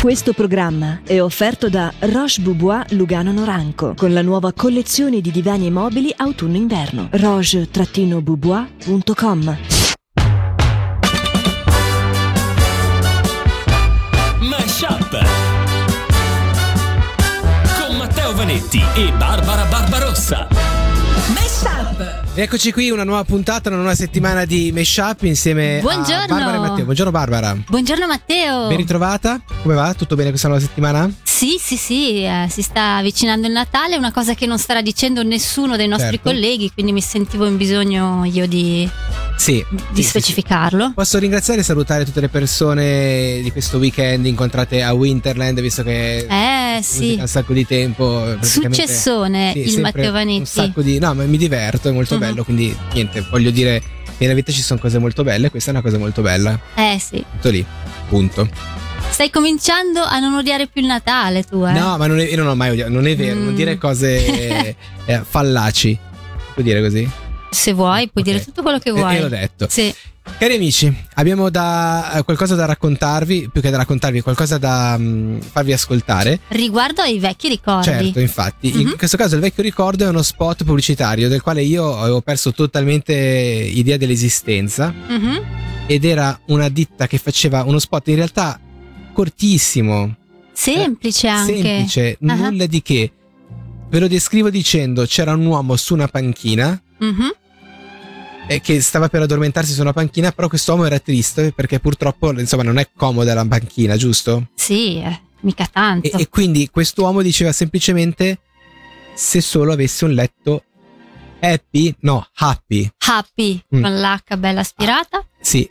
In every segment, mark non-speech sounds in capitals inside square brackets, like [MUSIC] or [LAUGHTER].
Questo programma è offerto da Roche Boubois Lugano Noranco con la nuova collezione di divani e mobili autunno-inverno. roche-boubois.com Mashup con Matteo Vanetti e Barbara Barbarossa. Eccoci qui, una nuova puntata, una nuova settimana di Meshup insieme Buongiorno. a Barbara e Matteo. Buongiorno Barbara. Buongiorno Matteo. Ben ritrovata? Come va? Tutto bene questa nuova settimana? Sì, sì, sì, eh, si sta avvicinando il Natale, una cosa che non starà dicendo nessuno dei nostri Certo. colleghi, quindi mi sentivo in bisogno io di, Sì. di Sì, specificarlo. sì. Posso ringraziare e salutare tutte le persone di questo weekend incontrate a Winterland, visto che Eh sì, un sacco di tempo. successone il Matteo Un Vanetti. sacco di. No, ma mi diverto, è molto Mhm. bello. Quindi, niente, voglio dire, nella vita ci sono cose molto belle. Questa è una cosa molto bella. Eh sì, Tutto lì. Punto. Stai cominciando a non odiare più il Natale tu, eh? No, ma non è, io non ho mai odiato. Non è vero, non Mm. dire cose [LAUGHS] eh, fallaci. Puoi dire così? Se vuoi, puoi Ok. dire tutto quello che E- vuoi. E l'ho detto. Sì. Cari amici, abbiamo da, eh, qualcosa da raccontarvi, più che da raccontarvi, qualcosa da mm, farvi ascoltare. Riguardo ai vecchi ricordi. Certo, infatti. Mhm. In questo caso il vecchio ricordo è uno spot pubblicitario del quale io avevo perso totalmente idea dell'esistenza Mhm. ed era una ditta che faceva uno spot in realtà cortissimo, Semplice anche. semplice, Ah. nulla di che. Ve lo descrivo dicendo c'era un uomo su una panchina Mhm. e che stava per addormentarsi su una panchina, però quest'uomo era triste perché purtroppo insomma non è comoda la panchina, giusto? Sì, eh, mica tanto. E, e quindi quest'uomo diceva semplicemente se solo avessi un letto happy, no, happy. Happy Mm. con l'H bella aspirata. Sì.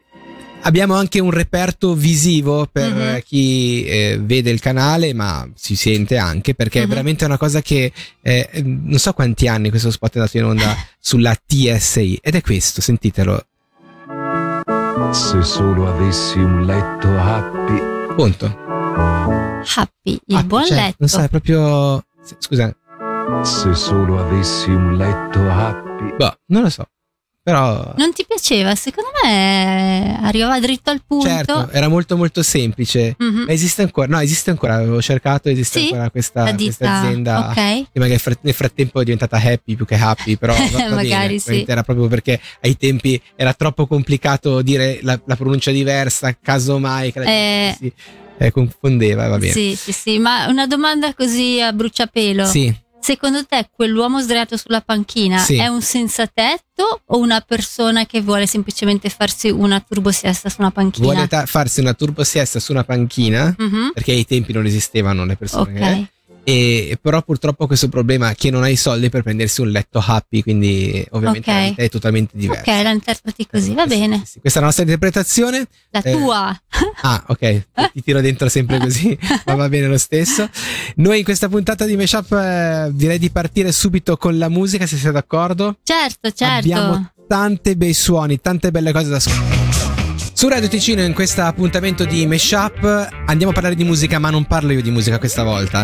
Abbiamo anche un reperto visivo per Mhm. eh, chi eh, vede il canale, ma si sente anche perché è Mhm. veramente una cosa che eh, non so quanti anni questo spot è andato in onda [LAUGHS] sulla TSI ed è questo, sentitelo. Se solo avessi un letto happy. Punto. Happy, il Ah, buon cioè, letto. Non so, è proprio. Scusa, Se solo avessi un letto happy. boh, non lo so. Però. Non ti piaceva? Secondo me arrivava dritto al punto. Certo, era molto molto semplice. Mhm. Ma esiste ancora? No, esiste ancora. Avevo cercato, esiste Sì, ancora questa, questa azienda. Ok. Che magari nel frattempo è diventata happy più che happy, però [LAUGHS] va bene, Magari sì. Era proprio perché ai tempi era troppo complicato dire la, la pronuncia diversa, casomai che la Eh. si eh, confondeva, va bene. Sì, sì, sì. Ma una domanda così a bruciapelo. Sì, Secondo te quell'uomo sdraiato sulla panchina Sì. è un senza tetto o una persona che vuole semplicemente farsi una turbosiesta su una panchina? vuole ta- farsi una turbo siesta su una panchina, Mhm. perché ai tempi non esistevano le persone. eh. E, però purtroppo questo problema è che non hai i soldi per prendersi un letto happy, quindi ovviamente Ok. la vita è totalmente diversa. Ok, la interpreti così, va bene. sì. Questa è la nostra interpretazione. La Eh, tua. Ah, ok, ti, ti tiro dentro sempre così, [LAUGHS] ma va bene lo stesso. Noi in questa puntata di Meshup eh, direi di partire subito con la musica, se siete d'accordo. Certo, certo. Abbiamo tanti bei suoni, tante belle cose da ascoltare. Su Radio Ticino in questo appuntamento di Meshup andiamo a parlare di musica, ma non parlo io di musica questa volta.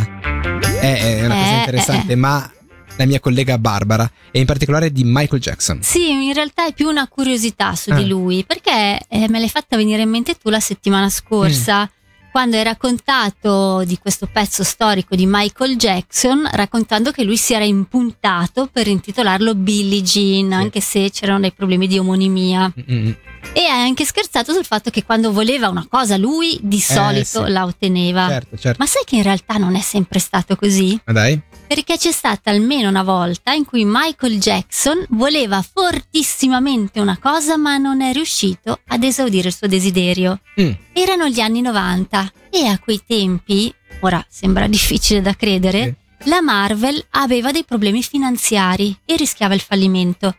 È, è una cosa Eh, interessante, eh, eh. ma la mia collega Barbara e in particolare di Michael Jackson. Sì, in realtà è più una curiosità su Ah. di lui, perché eh, me l'hai fatta venire in mente tu la settimana scorsa, Mm. quando hai raccontato di questo pezzo storico di Michael Jackson, raccontando che lui si era impuntato per intitolarlo Billie Jean, anche se c'erano dei problemi di omonimia. Mm-mm. E hai anche scherzato sul fatto che quando voleva una cosa lui di solito Eh, sì. la otteneva. Certo, certo. Ma sai che in realtà non è sempre stato così? Ma dai. Perché c'è stata almeno una volta in cui Michael Jackson voleva fortissimamente una cosa ma non è riuscito ad esaudire il suo desiderio. Mm. Erano gli anni 90 e a quei tempi, ora sembra difficile da credere, la Marvel aveva dei problemi finanziari e rischiava il fallimento.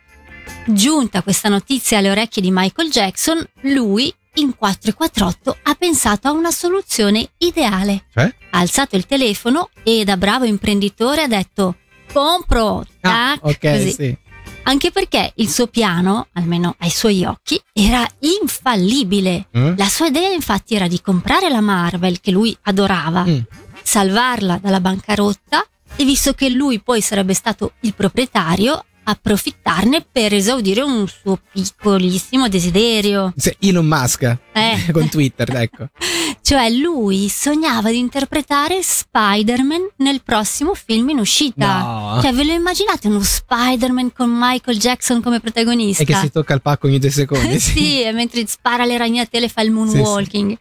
Giunta questa notizia alle orecchie di Michael Jackson, lui in 448 ha pensato a una soluzione ideale Cioè? ha alzato il telefono e da bravo imprenditore ha detto compro, Ah, tac, ok, così. sì. Anche perché il suo piano, almeno ai suoi occhi, era infallibile. Mm? La sua idea infatti era di comprare la Marvel che lui adorava, Mm. salvarla dalla bancarotta e visto che lui poi sarebbe stato il proprietario, approfittarne per esaudire un suo piccolissimo desiderio. Elon Musk Eh. [LAUGHS] con Twitter, ecco. [LAUGHS] Cioè lui sognava di interpretare Spider-Man nel prossimo film in uscita. No. Cioè ve lo immaginate uno Spider-Man con Michael Jackson come protagonista? E che si tocca il pacco ogni due secondi. [LAUGHS] sì, e mentre spara le ragnatele fa il moonwalking.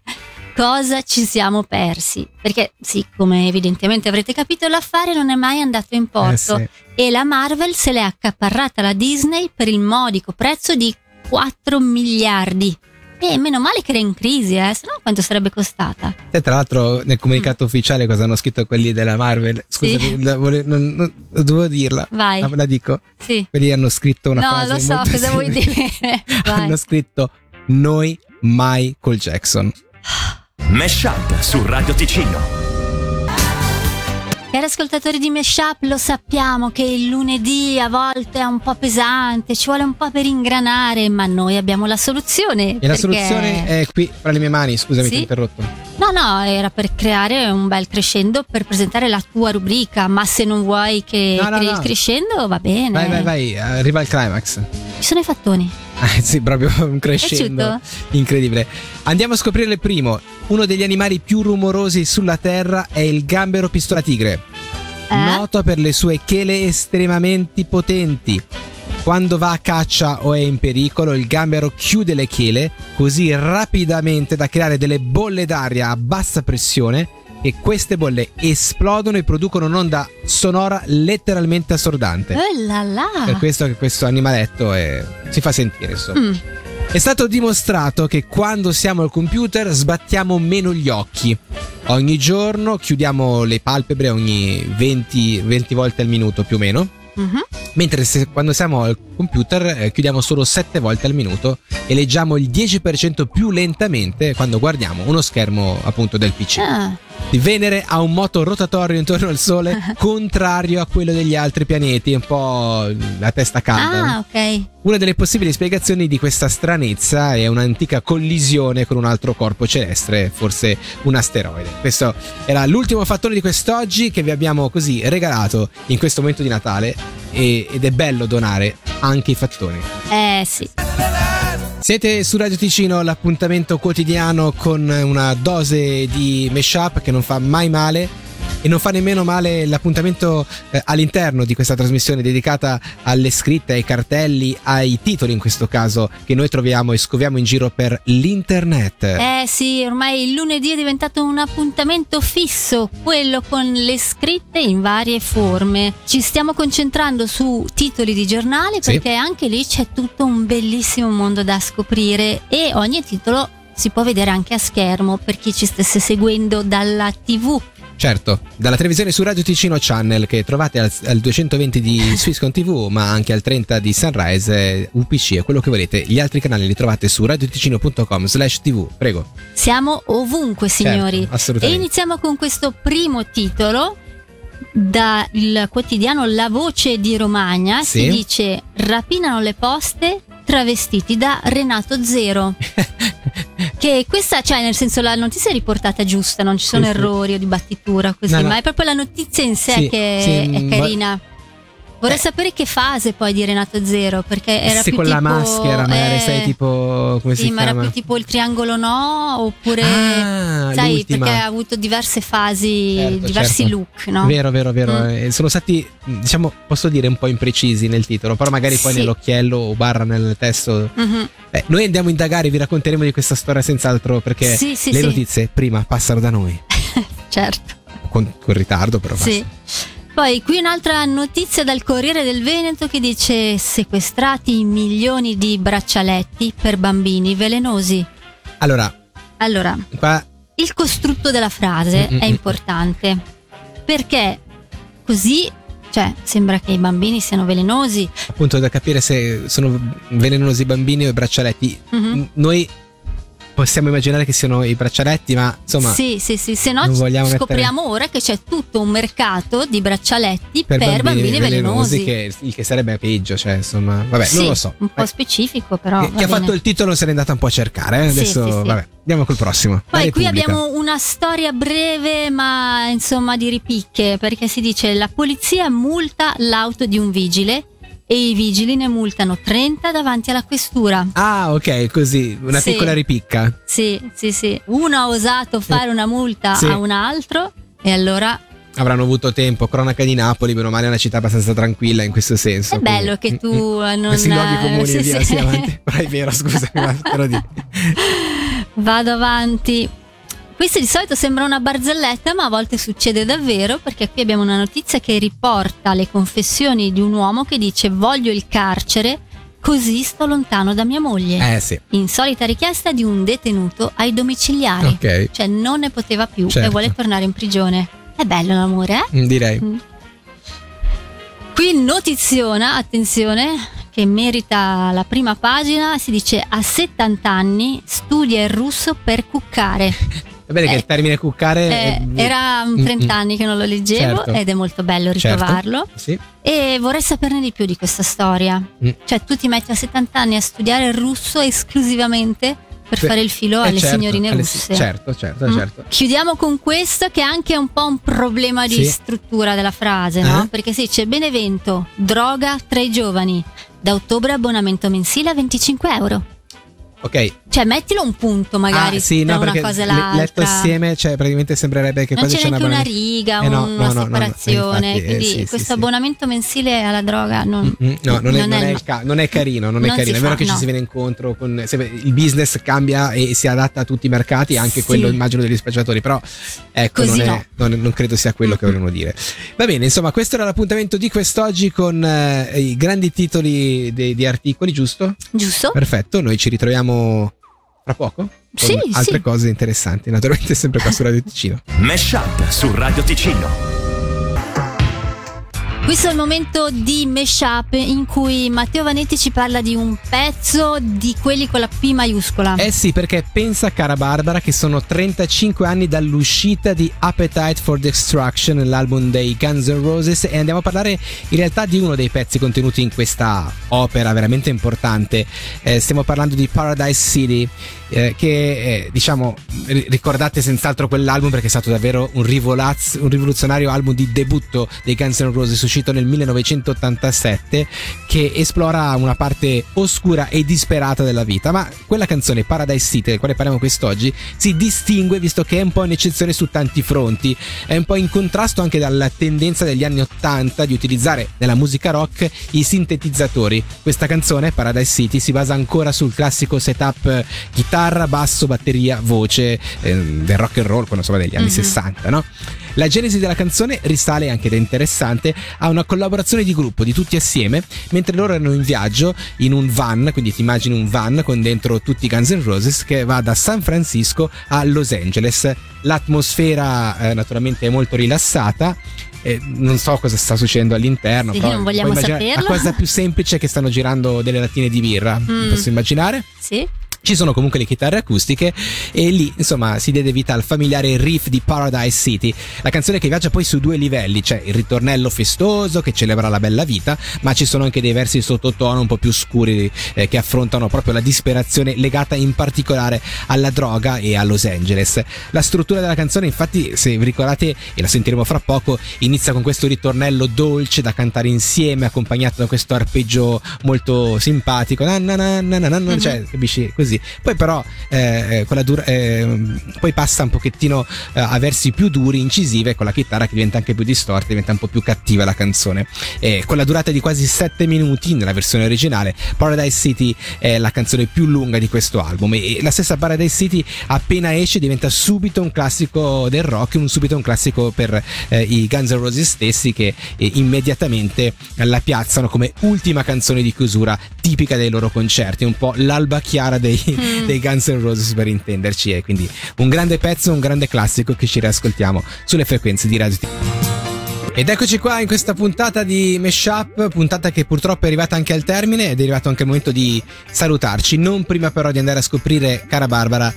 Cosa ci siamo persi? Perché sì, come evidentemente avrete capito, l'affare non è mai andato in porto Eh, e la Marvel se l'è accaparrata la Disney per il modico prezzo di 4 miliardi. E meno male che era in crisi, eh, se no quanto sarebbe costata? E tra l'altro nel comunicato ufficiale cosa hanno scritto quelli della Marvel? Scusa, Sì. dovevo dirla. Vai. La, la dico. Sì. Quelli hanno scritto una no, frase lo so cosa vuoi dire. [LAUGHS] Hanno scritto noi mai col Jackson. [SIGHS] Mesh Up su Radio Ticino. Cari ascoltatori di Meshup, lo sappiamo che il lunedì a volte è un po' pesante, ci vuole un po' per ingranare, ma noi abbiamo la soluzione. E la soluzione è qui fra le mie mani, scusami, ti ho Sì? interrotto. No, no, era per creare un bel crescendo per presentare la tua rubrica, ma se non vuoi che No, no, crei no. il crescendo va bene. Vai, vai, vai, arriva il climax. Ci sono i fattoni. [LAUGHS] Sì, proprio [LAUGHS] un crescendo incredibile. Andiamo a scoprire il primo. Uno degli animali più rumorosi sulla Terra è il gambero pistola tigre. Eh? Noto per le sue chele estremamente potenti. Quando va a caccia o è in pericolo, il gambero chiude le chele così rapidamente da creare delle bolle d'aria a bassa pressione e queste bolle esplodono e producono un'onda sonora letteralmente assordante. Oh là là. Per questo che questo animaletto è- si fa sentire, insomma. Mm. È stato dimostrato che quando siamo al computer sbattiamo meno gli occhi. Ogni giorno chiudiamo le palpebre ogni 20, 20 volte al minuto più o meno. Mhm. Mentre se- quando siamo al computer eh, chiudiamo solo 7 volte al minuto e leggiamo il 10% più lentamente quando guardiamo uno schermo appunto del PC. Ah, Venere ha un moto rotatorio intorno al Sole [LAUGHS] contrario a quello degli altri pianeti, un po' la testa calda. Ah, ok. Una delle possibili spiegazioni di questa stranezza è un'antica collisione con un altro corpo celeste, forse un asteroide. Questo era l'ultimo fattore di quest'oggi che vi abbiamo così regalato in questo momento di Natale e- ed è bello donare anche i fattoni. Eh sì. Siete su Radio Ticino, l'appuntamento quotidiano con una dose di mashup che non fa mai male e non fa nemmeno male l'appuntamento eh, all'interno di questa trasmissione dedicata alle scritte, ai cartelli, ai titoli in questo caso che noi troviamo e scoviamo in giro per l'internet. Eh sì, ormai il lunedì è diventato un appuntamento fisso, quello con le scritte in varie forme. Ci stiamo concentrando su titoli di giornali Sì. perché anche lì c'è tutto un bellissimo mondo da scoprire e ogni titolo si può vedere anche a schermo per chi ci stesse seguendo dalla TV. Certo, dalla televisione su Radio Ticino Channel che trovate al, al 220 di [LAUGHS] Swisscom TV ma anche al 30 di Sunrise, eh, UPC e quello che volete. Gli altri canali li trovate su radioticino.com slash tv. Prego. Siamo ovunque, signori. Certo, assolutamente. E iniziamo con questo primo titolo dal quotidiano La Voce di Romagna. Sì. Si dice rapinano le poste travestiti da Renato Zero. [LAUGHS] che questa, cioè nel senso la notizia è riportata giusta, non ci sono Sì, sì. errori o di battitura così, No, no. ma è proprio la notizia in sé Sì, che sì, è mm, carina. Vorrei Eh. sapere che fase poi di Renato Zero, perché era Se più con la tipo, maschera magari eh, sei tipo come sì, si ma era chiama? più tipo il triangolo no, oppure Ah, sai, l'ultima. perché ha avuto diverse fasi, Certo, diversi certo. look, no? Vero, vero, vero. Mm. Eh, Sono stati, diciamo, posso dire un po' imprecisi nel titolo, però magari poi Sì. nell'occhiello o barra nel testo. Mhm. Eh, noi andiamo a indagare, vi racconteremo di questa storia senz'altro perché Sì, sì, le notizie prima passano da noi, [LAUGHS] Certo. con, con ritardo però. Sì. Poi qui un'altra notizia dal Corriere del Veneto che dice sequestrati milioni di braccialetti per bambini velenosi. Allora, Allora, qua il costrutto della frase Mm, mm, è mm. importante perché così, cioè, sembra che i bambini siano velenosi. appunto da capire se sono velenosi i bambini o i braccialetti. Mhm. N- Noi possiamo immaginare che siano i braccialetti, ma insomma, sì, sì, sì, se no scopriamo ora che c'è tutto un mercato di braccialetti per, per, bambini, velenosi. che, il che sarebbe peggio, cioè insomma, vabbè, Sì, non lo so. Un po' Eh, specifico, però. che, che ha fatto il titolo se n'è andata un po' a cercare. eh. Sì, Adesso, sì, vabbè, andiamo col prossimo. Poi qui abbiamo una storia breve, ma insomma di ripicche, perché si dice la polizia multa l'auto di un vigile e i vigili ne multano 30 davanti alla questura. Ah, ok, così, una Sì. piccola ripicca. Sì, sì, sì. Uno ha osato fare una multa Sì. a un altro e allora Avranno avuto tempo, cronaca di Napoli, meno male è una città abbastanza tranquilla in questo senso. è bello quindi- che Mm, mm. tu eh, non... Questi luoghi comuni sì, via, sì. sì, avanti. Però è vero, [LAUGHS] te lo dico. Vado avanti. Questa di solito sembra una barzelletta, ma a volte succede davvero perché qui abbiamo una notizia che riporta le confessioni di un uomo che dice voglio il carcere così sto lontano da mia moglie. Eh sì, Insolita richiesta di un detenuto ai domiciliari. ok, Cioè non ne poteva più Certo. e vuole tornare in prigione. È bello l'amore, eh? Mm, direi. Qui notiziona, attenzione, che merita la prima pagina, si dice a 70 anni studia il russo per cuccare. [LAUGHS] Va bene che Eh, il termine cuccare... Eh, è- era Mm, 30 mm. anni che non lo leggevo Certo. ed è molto bello Certo. ritrovarlo. Sì. E vorrei saperne di più di questa storia. Mm. Cioè, tu ti metti a 70 anni a studiare il russo esclusivamente per fare il filo Eh, alle certo, signorine alle- russe. Certo, certo, Mm. certo. Chiudiamo con questo che è anche un po' un problema di Sì. struttura della frase, no? Eh? Perché sì, c'è Benevento, droga tra i giovani, da ottobre abbonamento mensile a 25 euro. Ok. Cioè mettilo un punto magari ah, sì, no, una perché cosa e le- l'altra. letto assieme, cioè praticamente sembrerebbe che non quasi c'è neanche una abbonamento- riga, Eh, no, una no, no, no, no, separazione. infatti, eh, quindi sì, questo sì. abbonamento mensile alla droga non, Mm, No, non è, non è il il ca- non è carino, non è carino. È vero fa, che ci si viene incontro con il business cambia e si adatta a tutti i mercati, anche quello immagino degli spacciatori, però ecco, non, è- no. non- non credo sia quello che volevano dire. Va bene, insomma, questo era l'appuntamento di quest'oggi con eh, i grandi titoli di articoli, giusto? Giusto? Perfetto, noi ci ritroviamo fra poco con Sì, altre sì. cose interessanti, naturalmente sempre qua su Radio Ticino. Mesh Up su Radio Ticino. Questo è il momento di mashup in cui Matteo Vanetti ci parla di un pezzo di quelli con la P maiuscola. Eh sì, perché pensa, cara Barbara, che sono 35 anni dall'uscita di Appetite for Destruction, l'album dei Guns N' Roses, e andiamo a parlare in realtà di uno dei pezzi contenuti in questa opera veramente importante. Eh, stiamo parlando di Paradise City, eh, che eh, diciamo ri- ricordate senz'altro quell'album perché è stato davvero un, rivolaz- un rivoluzionario album di debutto dei Guns N' Roses uscito nel 1987 che esplora una parte oscura e disperata della vita ma quella canzone Paradise City del quale parliamo quest'oggi si distingue visto che è un po' un'eccezione su tanti fronti è un po' in contrasto anche dalla tendenza degli anni 80 di utilizzare nella musica rock i sintetizzatori questa canzone Paradise City si basa ancora sul classico setup eh, chitarra, basso, batteria, voce eh, del rock and roll, quello insomma degli anni Mhm. 60, no? La genesi della canzone risale anche ed è interessante a una collaborazione di gruppo di tutti assieme mentre loro erano in viaggio in un van, quindi ti immagini un van con dentro tutti i Guns N' Roses che va da San Francisco a Los Angeles. L'atmosfera eh, naturalmente è molto rilassata. eh, non so cosa sta succedendo all'interno. Sì, però non vogliamo saperlo. La cosa più semplice è che stanno girando delle lattine di birra. Mm. Posso immaginare? Sì? Ci sono comunque le chitarre acustiche e lì insomma si diede vita al familiare riff di Paradise City, la canzone che viaggia poi su due livelli, c'è il ritornello festoso che celebra la bella vita, ma ci sono anche dei versi sottotono un po' più scuri eh, che affrontano proprio la disperazione legata in particolare alla droga e a Los Angeles. La struttura della canzone infatti se vi ricordate e la sentiremo fra poco inizia con questo ritornello dolce da cantare insieme accompagnato da questo arpeggio molto simpatico, na na na na na na, Mhm. cioè capisci così. Poi però eh, eh, dura- eh, poi passa un pochettino eh, a versi più duri, incisive, con la chitarra che diventa anche più distorta, diventa un po' più cattiva la canzone. Con la durata di quasi 7 minuti nella versione originale, Paradise City è la canzone più lunga di questo album. E la stessa Paradise City appena esce diventa subito un classico del rock, un subito un classico per eh, i Guns N' Roses stessi che eh, immediatamente la piazzano come ultima canzone di chiusura tipica dei loro concerti, un po' l'alba chiara dei, Mm. dei Guns N' Roses per intenderci e quindi un grande pezzo, un grande classico che ci riascoltiamo sulle frequenze di Radio T. Ed eccoci qua in questa puntata di Meshup, puntata che purtroppo è arrivata anche al termine ed è arrivato anche il momento di salutarci, non prima però di andare a scoprire, cara Barbara,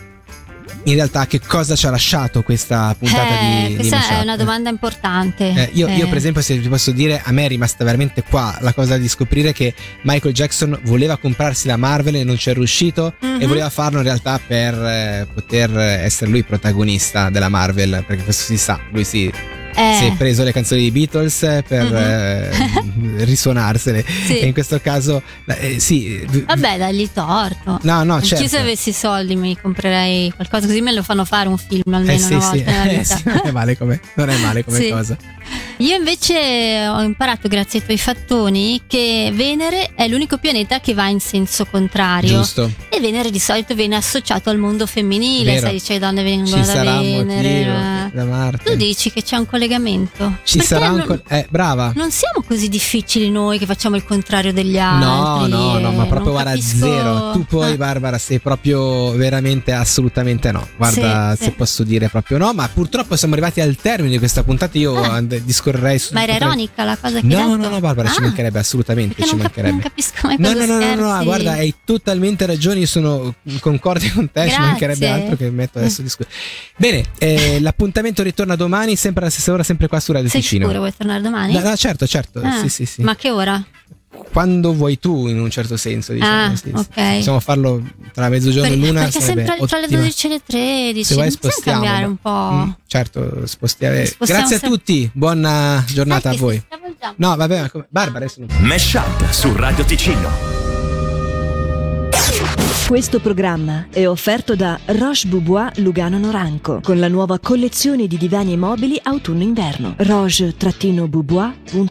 in realtà che cosa ci ha lasciato questa puntata Eh, di, di questa Meshup. è una domanda importante. Eh, io, io, Eh, per esempio, se ti posso dire, a me è rimasta veramente qua la cosa di scoprire che Michael Jackson voleva comprarsi la Marvel e non ci è riuscito Mhm. e voleva farlo in realtà per eh, poter essere lui protagonista della Marvel, perché questo si sa, lui si Eh. si è preso le canzoni dei Beatles per Mhm. eh, [LAUGHS] risuonarsele. Sì. E in questo caso, eh, sì. Vabbè, dagli torto. No, no, Anch'io certo. se avessi soldi mi comprerei qualcosa così me lo fanno fare un film almeno Eh sì, una sì, volta nella [LAUGHS] eh, vita. sì, non è male come, non è male come Sì. cosa. Io invece ho imparato grazie ai tuoi fattoni che Venere è l'unico pianeta che va in senso contrario. Giusto. E Venere di solito viene associato al mondo femminile, Vero. sai, dice le donne vengono Ci da Venere. motivo eh. da Marte. Tu dici che c'è un collegamento? Ci Perché sarà un non, col- eh, brava. non siamo così difficili noi che facciamo il contrario degli No, altri. no, no, eh, ma proprio guarda capisco- zero. Tu poi, Ah, Barbara, sei proprio veramente assolutamente no. Guarda, Sì, se sì. posso dire proprio no. Ma purtroppo siamo arrivati al termine di questa puntata. Io Ah. And- discorrerei su. Ma era ironica la cosa che hai No, detto? no, no, Barbara, ci Ah, mancherebbe assolutamente. Ci non, mancherebbe. non capisco mai No, no, no, no, no, scherzi. guarda, hai totalmente ragione. Io sono concorde con te. Ci Grazie. mancherebbe altro che metto adesso a discutere. Bene, eh, l'appuntamento ritorna domani, sempre alla stessa ora, sempre qua su Radio Sei Ticino. sicuro vuoi tornare domani? No, no, certo, certo. Ah, sì, sì, sì. Ma che ora? Quando vuoi tu, in un certo senso, diciamo. Ah, sì, sì. ok. Possiamo farlo tra mezzogiorno e Per- l'una. perché sempre tra le ottima. 12 e le 13. Se vuoi spostiamo. cambiare un po'. Mm, certo, spostiamo. Spostiamo Grazie a se- tutti, buona giornata Sai a voi. No, vabbè, ma come... Barbara, adesso non... Mesh Up su Radio Ticino. Questo programma è offerto da Roche Boubois Lugano Noranco con la nuova collezione di divani e mobili autunno-inverno. roche-boubois.com